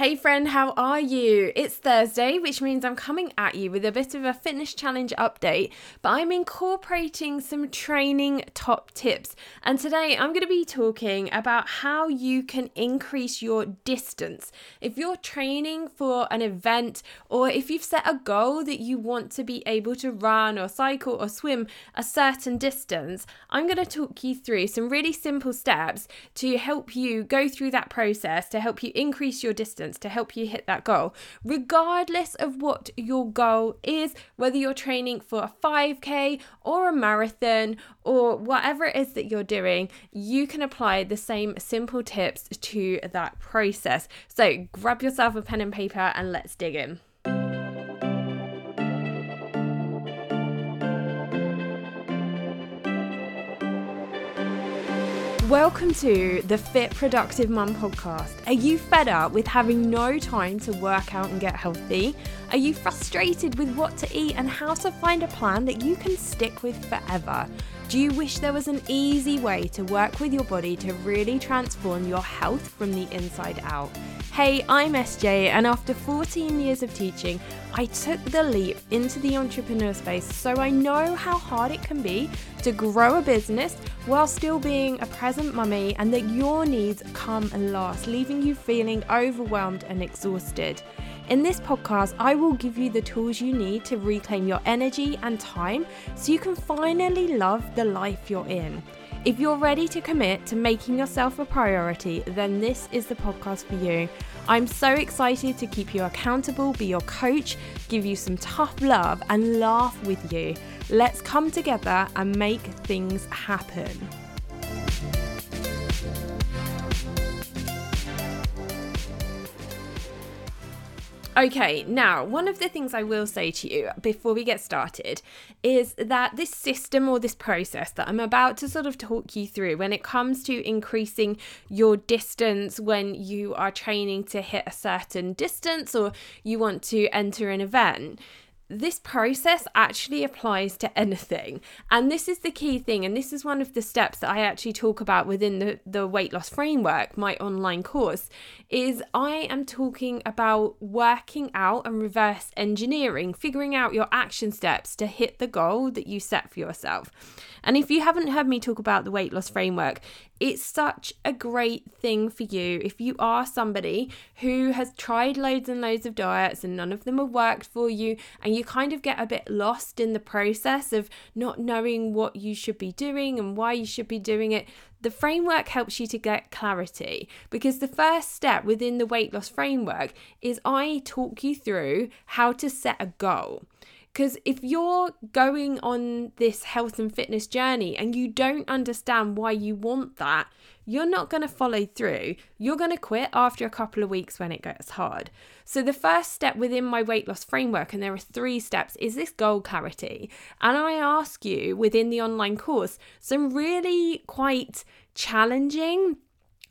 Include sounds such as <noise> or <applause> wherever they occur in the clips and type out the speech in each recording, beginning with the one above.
Hey friend, how are you? It's Thursday, which means I'm coming at you with a bit of a fitness challenge update, but I'm incorporating some training top tips. And today I'm going to be talking about how you can increase your distance. If you're training for an event or if you've set a goal that you want to be able to run or cycle or swim a certain distance, I'm going to talk you through some really simple steps to help you go through that process to help you increase your distance to help you hit that goal, regardless of what your goal is, whether you're training for a 5K or a marathon or whatever it is that you're doing, you can apply the same simple tips to that process. So grab yourself a pen and paper and let's dig in. Welcome to the Fit Productive Mum podcast. Are you fed up with having no time to work out and get healthy? Are you frustrated with what to eat and how to find a plan that you can stick with forever? Do you wish there was an easy way to work with your body to really transform your health from the inside out? Hey, I'm SJ, and after 14 years of teaching, I took the leap into the entrepreneur space so I know how hard it can be to grow a business while still being a present mummy and that your needs come last, leaving you feeling overwhelmed and exhausted. In this podcast, I will give you the tools you need to reclaim your energy and time so you can finally love the life you're in. If you're ready to commit to making yourself a priority, then this is the podcast for you. I'm so excited to keep you accountable, be your coach, give you some tough love, and laugh with you. Let's come together and make things happen. Okay, now, one of the things I will say to you before we get started is that this system or this process that I'm about to sort of talk you through when it comes to increasing your distance when you are training to hit a certain distance or you want to enter an event this process actually applies to anything. And this is the key thing. And this is one of the steps that I actually talk about within the, the weight loss framework, my online course, is I am talking about working out and reverse engineering, figuring out your action steps to hit the goal that you set for yourself. And if you haven't heard me talk about the weight loss framework, it's such a great thing for you if you are somebody who has tried loads and loads of diets and none of them have worked for you, and you kind of get a bit lost in the process of not knowing what you should be doing and why you should be doing it. The framework helps you to get clarity because the first step within the weight loss framework is I talk you through how to set a goal. Because if you're going on this health and fitness journey and you don't understand why you want that, you're not going to follow through. You're going to quit after a couple of weeks when it gets hard. So, the first step within my weight loss framework, and there are three steps, is this goal clarity. And I ask you within the online course some really quite challenging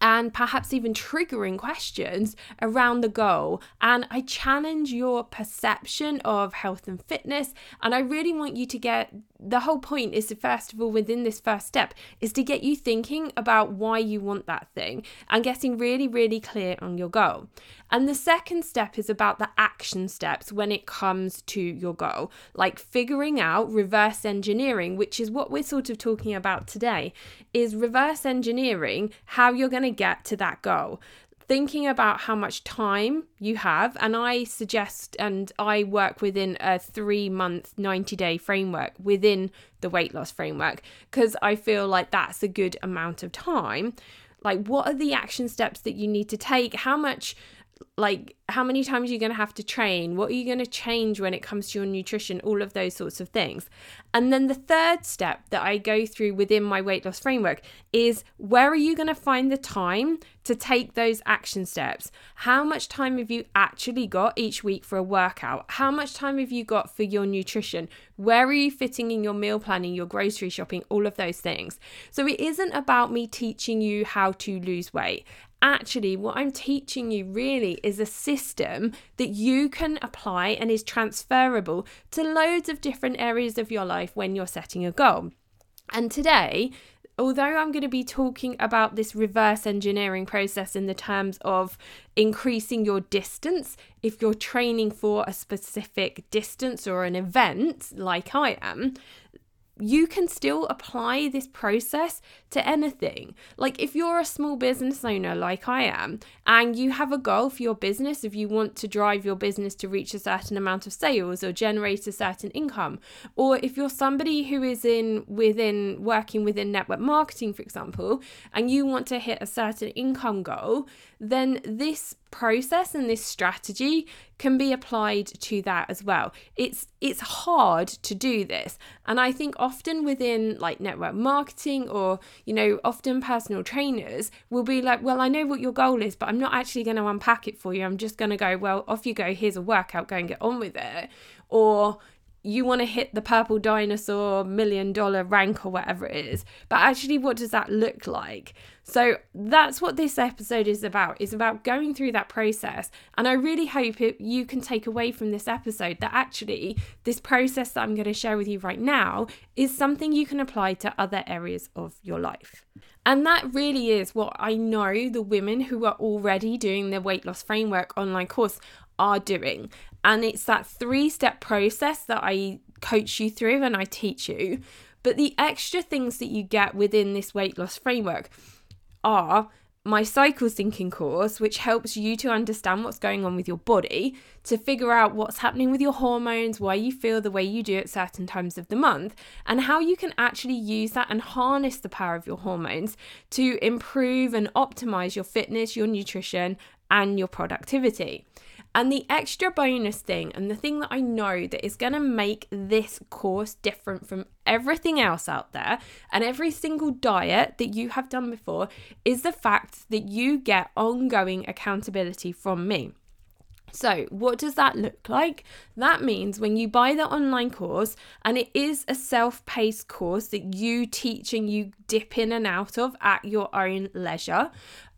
and perhaps even triggering questions around the goal. And I challenge your perception of health and fitness. And I really want you to get the whole point is to first of all within this first step is to get you thinking about why you want that thing and getting really really clear on your goal. And the second step is about the action steps when it comes to your goal like figuring out reverse engineering which is what we're sort of talking about today is reverse engineering how you're going to get to that goal thinking about how much time you have and i suggest and i work within a three month 90 day framework within the weight loss framework because i feel like that's a good amount of time. Like what are the action steps that you need to take? How much like how many times you're going to have to train? What are you going to change when it comes to your nutrition? All of those sorts of things. And then the third step that i go through within my weight loss framework is where are you going to find the time to take those action steps? How much time have you actually got each week for a workout? How much time have you got for your nutrition? Where are you fitting in your meal planning your grocery shopping all of those things? So it isn't about me teaching you how to lose weight actually, what I'm teaching you really is a system that you can apply and is transferable to loads of different areas of your life when you're setting a goal. And today, although I'm going to be talking about this reverse engineering process in the terms of increasing your distance, if you're training for a specific distance or an event like I am, you can still apply this process to anything. Like if you're a small business owner like I am and you have a goal for your business if you want to drive your business to reach a certain amount of sales or generate a certain income or if you're somebody who is in within working within network marketing for example and you want to hit a certain income goal then this process and this strategy can be applied to that as well. It's it's hard to do this. And I think often within like network marketing or, you know, often personal trainers will be like, "Well, I know what your goal is, but I'm not actually going to unpack it for you. I'm just going to go, well, off you go. Here's a workout. Go and get on with it." Or you want to hit the purple dinosaur million dollar rank or whatever it is. But actually, what does that look like? So that's what this episode is about. Is about going through that process. And I really hope it, you can take away from this episode that actually this process that I'm going to share with you right now is something you can apply to other areas of your life. And that really is what I know the women who are already doing the weight loss framework online course are doing. And it's that three step process that I coach you through and I teach you. But the extra things that you get within this weight loss framework are my cycle syncing course, which helps you to understand what's going on with your body, to figure out what's happening with your hormones, why you feel the way you do at certain times of the month, and how you can actually use that and harness the power of your hormones to improve and optimize your fitness, your nutrition, and your productivity. And the extra bonus thing, and the thing that I know that is going to make this course different from everything else out there and every single diet that you have done before, is the fact that you get ongoing accountability from me. So, what does that look like? That means when you buy the online course, and it is a self paced course that you teach and you dip in and out of at your own leisure,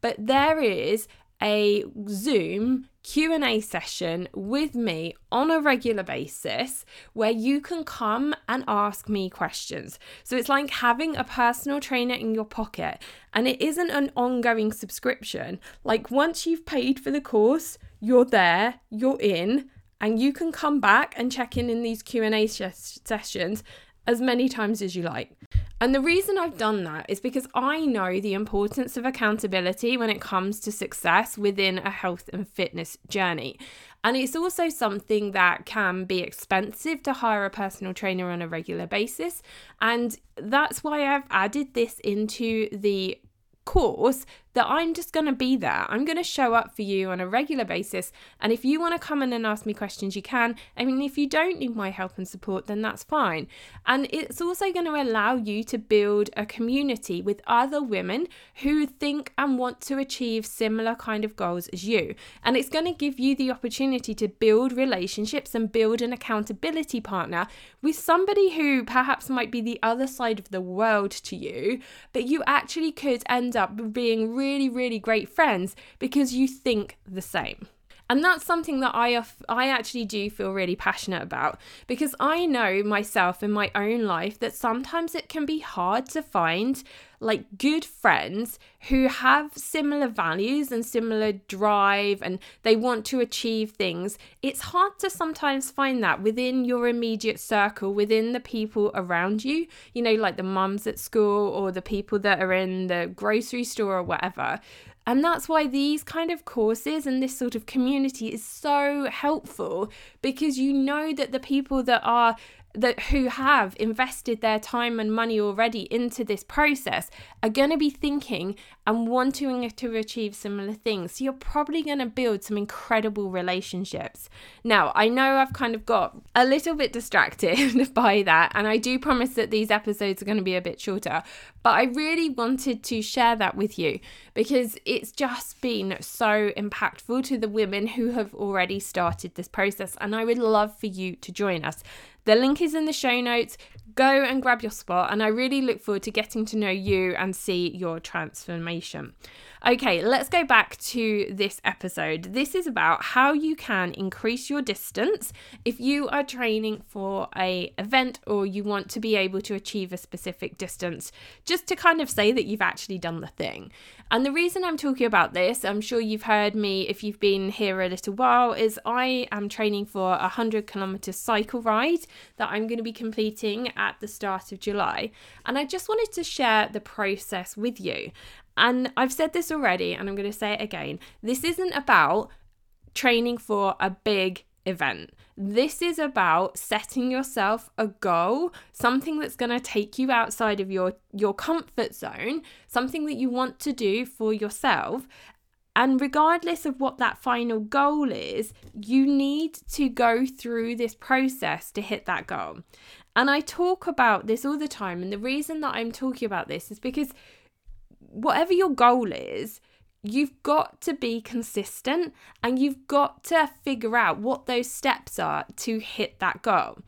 but there is a Zoom Q&A session with me on a regular basis where you can come and ask me questions. So it's like having a personal trainer in your pocket and it isn't an ongoing subscription. Like once you've paid for the course, you're there, you're in and you can come back and check in in these Q&A sessions as many times as you like. And the reason I've done that is because I know the importance of accountability when it comes to success within a health and fitness journey. And it's also something that can be expensive to hire a personal trainer on a regular basis. And that's why I've added this into the course that I'm just going to be there. I'm going to show up for you on a regular basis. And if you want to come in and ask me questions, you can. I mean, if you don't need my help and support, then that's fine. And it's also going to allow you to build a community with other women who think and want to achieve similar kind of goals as you. And it's going to give you the opportunity to build relationships and build an accountability partner with somebody who perhaps might be the other side of the world to you, but you actually could end up being really really, great friends because you think the same. And that's something that I I actually do feel really passionate about because I know myself in my own life that sometimes it can be hard to find like good friends who have similar values and similar drive and they want to achieve things. It's hard to sometimes find that within your immediate circle, within the people around you, you know, like the mums at school or the people that are in the grocery store or whatever. And that's why these kind of courses and this sort of community is so helpful because you know that the people that are that who have invested their time and money already into this process are going to be thinking and wanting to achieve similar things. So you're probably going to build some incredible relationships. Now, I know I've kind of got a little bit distracted <laughs> by that, and I do promise that these episodes are going to be a bit shorter, but I really wanted to share that with you because it's just been so impactful to the women who have already started this process, and I would love for you to join us. The link is in the show notes. Go and grab your spot, and I really look forward to getting to know you and see your transformation. Okay, let's go back to this episode. This is about how you can increase your distance if you are training for a event or you want to be able to achieve a specific distance, just to kind of say that you've actually done the thing. And the reason I'm talking about this, I'm sure you've heard me if you've been here a little while, is I am training for a 100 kilometer cycle ride that I'm going to be completing at the start of July. And I just wanted to share the process with you. And I've said this already, and I'm going to say it again. This isn't about training for a big event. This is about setting yourself a goal, something that's going to take you outside of your your comfort zone, something that you want to do for yourself. And regardless of what that final goal is, you need to go through this process to hit that goal. And I talk about this all the time. And the reason that I'm talking about this is because whatever your goal is, you've got to be consistent and you've got to figure out what those steps are to hit that goal.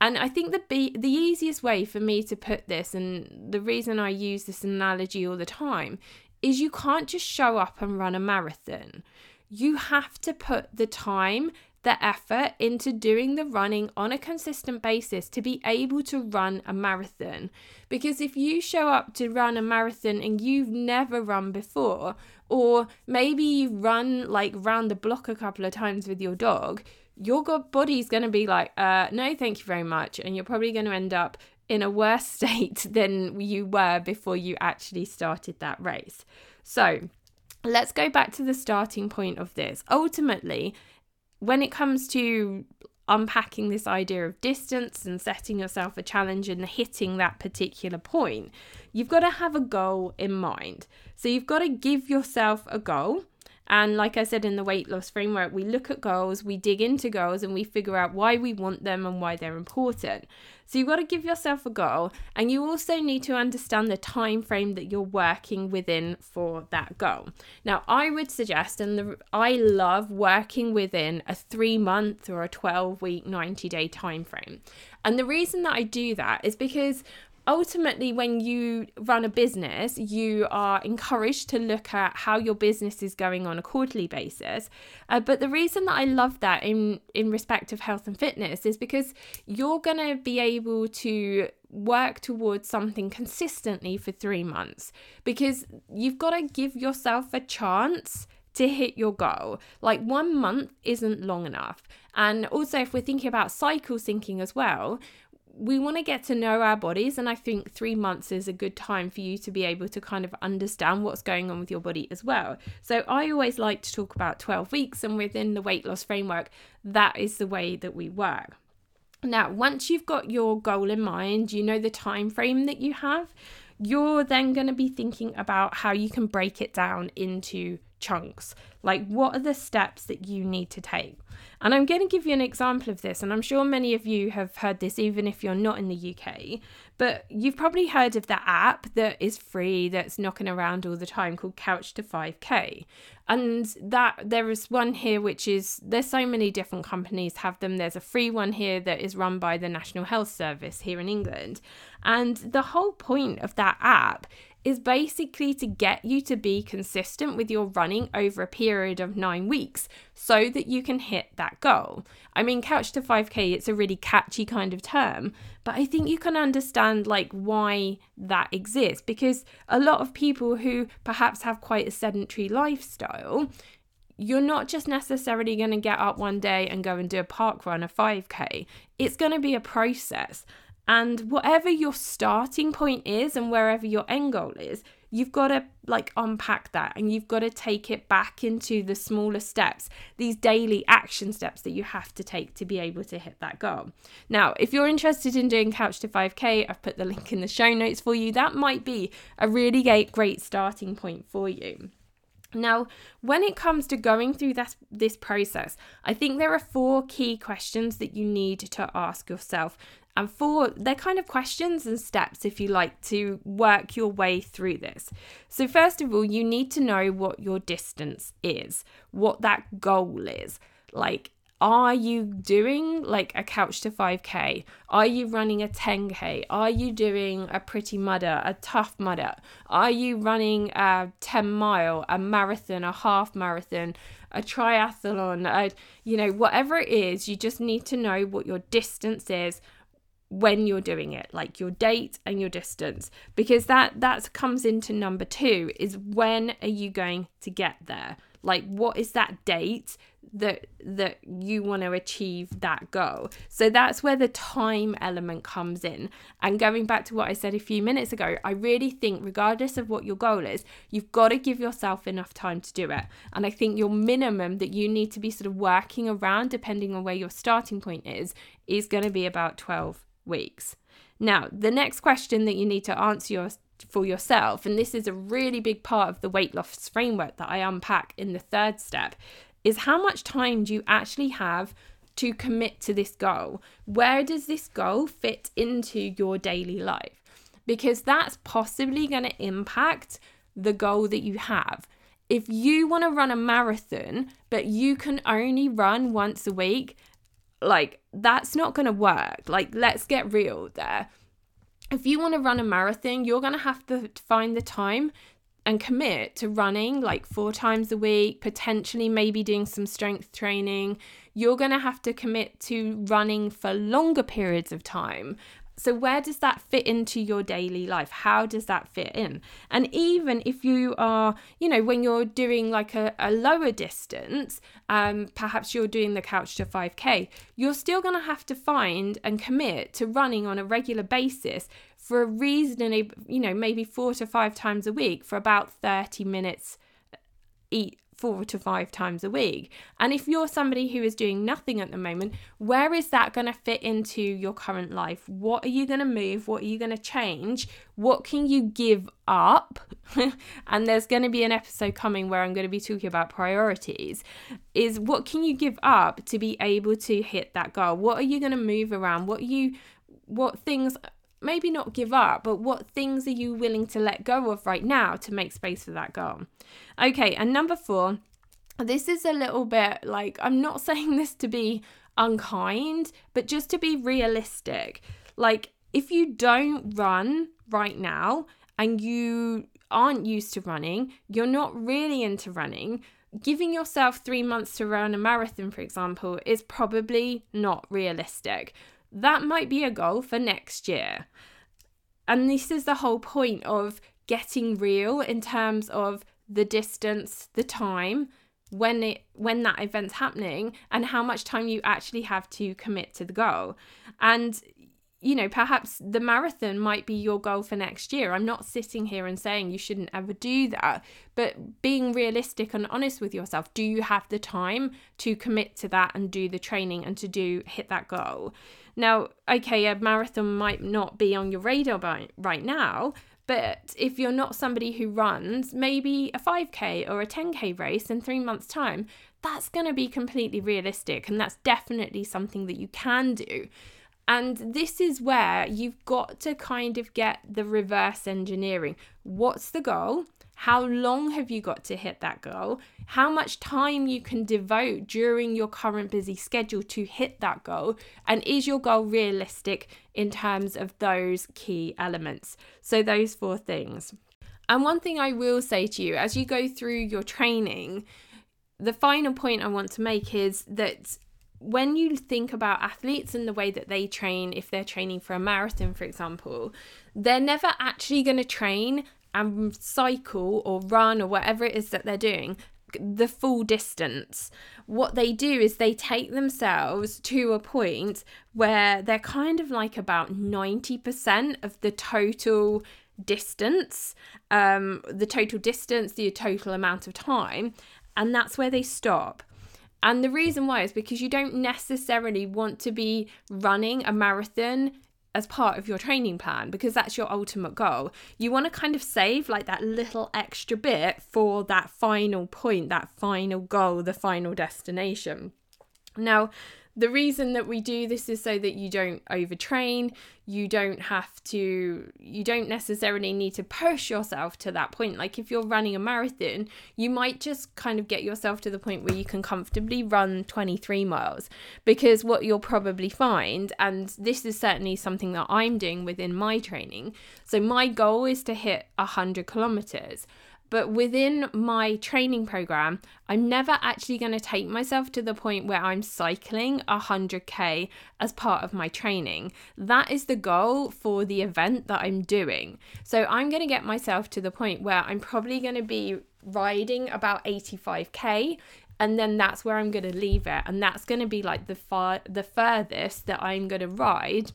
And I think the be- the easiest way for me to put this and the reason I use this analogy all the time is you can't just show up and run a marathon. You have to put the time the effort into doing the running on a consistent basis to be able to run a marathon. Because if you show up to run a marathon and you've never run before, or maybe you've run like round the block a couple of times with your dog, your body's going to be like, uh, no, thank you very much. And you're probably going to end up in a worse <laughs> state than you were before you actually started that race. So, let's go back to the starting point of this. Ultimately, when it comes to unpacking this idea of distance and setting yourself a challenge and hitting that particular point, you've got to have a goal in mind. So you've got to give yourself a goal and like I said in the weight loss framework, we look at goals, we dig into goals, and we figure out why we want them and why they're important. So you've got to give yourself a goal, and you also need to understand the time frame that you're working within for that goal. Now, I would suggest, and the, I love working within a three month or a 12 week, 90 day time frame. And the reason that I do that is because ultimately, when you run a business, you are encouraged to look at how your business is going on a quarterly basis. Uh, but the reason that I love that in in respect of health and fitness is because you're going to be able to work towards something consistently for 3 months because you've got to give yourself a chance to hit your goal. Like one month isn't long enough. And also, if we're thinking about cycle syncing as well, we want to get to know our bodies and i think three months is a good time for you to be able to kind of understand what's going on with your body as well. So i always like to talk about 12 weeks and within the weight loss framework that is the way that we work. Now once you've got your goal in mind you know the time frame that you have you're then going to be thinking about how you can break it down into chunks. Like what are the steps that you need to take and I'm going to give you an example of this, and I'm sure many of you have heard this even if you're not in the UK. But you've probably heard of that app that is free that's knocking around all the time called Couch to 5K. And that there is one here which is there's so many different companies have them. There's a free one here that is run by the National Health Service here in England. And the whole point of that app is basically to get you to be consistent with your running over a period of nine weeks so that you can hit that goal. I mean, couch to 5K, it's a really catchy kind of term, but I think you can understand like why that exists because a lot of people who perhaps have quite a sedentary lifestyle you're not just necessarily going to get up one day and go and do a park run, a 5K. It's going to be a process. And whatever your starting point is and wherever your end goal is, you've got to like unpack that and you've got to take it back into the smaller steps, these daily action steps that you have to take to be able to hit that goal. Now, if you're interested in doing Couch to 5K, I've put the link in the show notes for you. That might be a really great starting point for you. Now, when it comes to going through this, this process, I think there are four key questions that you need to ask yourself and four, they're kind of questions and steps, if you like, to work your way through this. So, first of all, you need to know what your distance is, what that goal is. Like, are you doing like a couch to 5k are you running a 10k are you doing a pretty mudder a tough mudder are you running a 10 mile a marathon a half marathon a triathlon a, you know whatever it is you just need to know what your distance is when you're doing it like your date and your distance because that that comes into number 2 is when are you going to get there? Like what is that date that that you want to achieve that goal? So that's where the time element comes in. And going back to what i said a few minutes ago i really think regardless of what your goal is you've got to give yourself enough time to do it. And i think your minimum that you need to be sort of working around depending on where your starting point is is going to be about 12 weeks. Now, the next question that you need to answer your, for yourself, and this is a really big part of the weight loss framework that I unpack in the third step, is how much time do you actually have to commit to this goal? Where does this goal fit into your daily life? Because that's possibly going to impact the goal that you have. If you want to run a marathon, but you can only run once a week, like, that's not going to work. Like, let's get real there. If you want to run a marathon, you're going to have to find the time and commit to running like four times a week, potentially maybe doing some strength training. You're going to have to commit to running for longer periods of time so, where does that fit into your daily life? How does that fit in? And even if you are, you know, when you're doing like a, a lower distance, um, perhaps you're doing the couch to 5K, you're still going to have to find and commit to running on a regular basis for a reasonably, you know, maybe four to five times a week for about 30 minutes eat four to five times a week. And if you're somebody who is doing nothing at the moment, where is that going to fit into your current life? What are you going to move? What are you going to change? What can you give up? <laughs> and there's going to be an episode coming where I'm going to be talking about priorities. Is what can you give up to be able to hit that goal? What are you going to move around? What you what things maybe not give up, but what things are you willing to let go of right now to make space for that goal? Okay, and number four, this is a little bit like I'm not <laughs> saying this to be unkind, but just to be realistic. Like, if you don't run right now and you aren't used to running, you're not really into running, giving yourself three months to run a marathon, for example, is probably not realistic that might be a goal for next year. And this is the whole point of getting real in terms of the distance, the time, when it when that event's happening and how much time you actually have to commit to the goal. And you know, perhaps the marathon might be your goal for next year. I'm not sitting here and saying you shouldn't ever do that, but being realistic and honest with yourself. Do you have the time to commit to that and do the training and to do hit that goal? Now, okay, a marathon might not be on your radar by, right now, but if you're not somebody who runs maybe a 5k or a 10k race in three months' time, that's going to be completely realistic. And that's definitely something that you can do. And this is where you've got to kind of get the reverse engineering. What's the goal? How long have you got to hit that goal? How much time you can devote during your current busy schedule to hit that goal? And is your goal realistic in terms of those key elements? So, those four things. And one thing I will say to you as you go through your training, the final point I want to make is that when you think about athletes and the way that they train, if they're training for a marathon, for example, they're never actually going to train and cycle or run or whatever it is that they're doing the full distance. What they do is they take themselves to a point where they're kind of like about 90% of the total distance, um, the total distance, the total amount of time, and that's where they stop. And the reason why is because you don't necessarily want to be running a marathon as part of your training plan because that's your ultimate goal. You want to kind of save like that little extra bit for that final point, that final goal, the final destination. Now, the reason that we do this is so that you don't overtrain. You don't have to you don't necessarily need to push yourself to that point. Like if you're running a marathon you might just kind of get yourself to the point where you can comfortably run 23 miles because what you'll probably find and this is certainly something that I'm doing within my training so my goal is to hit 100 kilometers but within my training program, I'm never actually going to take myself to the point where I'm cycling 100k as part of my training. That is the goal for the event that I'm doing. So I'm going to get myself to the point where I'm probably going to be riding about 85k and then that's where I'm going to leave it and that's going to be like the far the furthest that I'm going to ride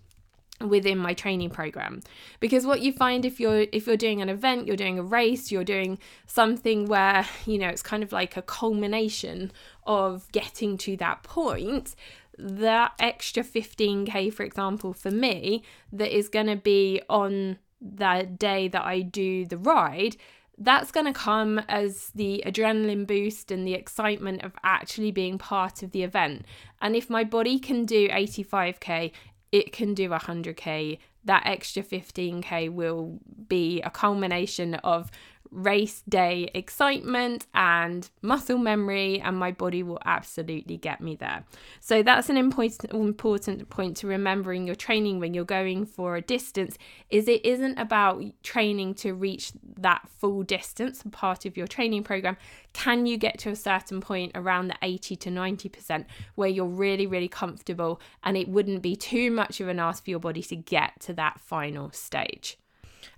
within my training program because what you find if you're if you're doing an event you're doing a race you're doing something where <laughs> you know it's kind of like a culmination of getting to that point that extra 15k for example for me that is going to be on the day that I do the ride that's going to come as the adrenaline boost and the excitement of actually being part of the event. And if my body can do 85k, it can do 100k that extra 15k will be a culmination of race day excitement and muscle memory, and my body will absolutely get me there. So that's an important point to remember in your training when you're going for a distance is it isn't about training to reach that full distance part of your training program. Can you get to a certain point around the 80 to 90% where you're really, really comfortable and it wouldn't be too much of an ask for your body to get to that final stage?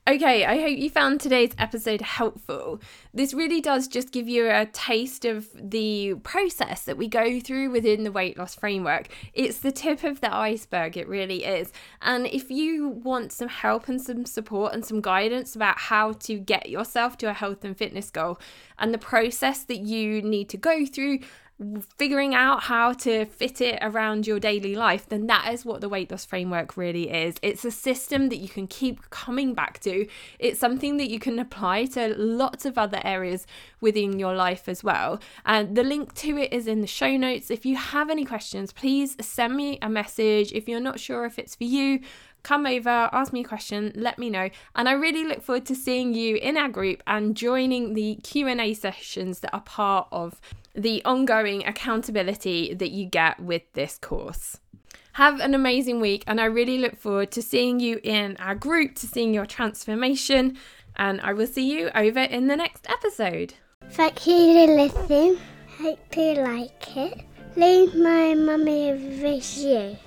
Okay, I hope you found today's episode helpful. This really does just give you a taste of the process that we go through within the weight loss framework. It's the tip of the iceberg, it really is. And if you want some help and some support and some guidance about how to get yourself to a health and fitness goal and the process that you need to go through, figuring out how to fit it around your daily life, then that is what the weight loss framework really is. It's a system that you can keep coming back to. It's something that you can apply to lots of other areas within your life as well. And the link to it is in the show notes. If you have any questions, please send me a message. If you're not sure if it's for you, come over, ask me a question, let me know. And I really look forward to seeing you in our group and joining the Q&A sessions that are part of the ongoing accountability that you get with this course. Have an amazing week, and I really look forward to seeing you in our group, to seeing your transformation, and I will see you over in the next episode. Thank you for listening. Hope you like it. Leave my mummy a review.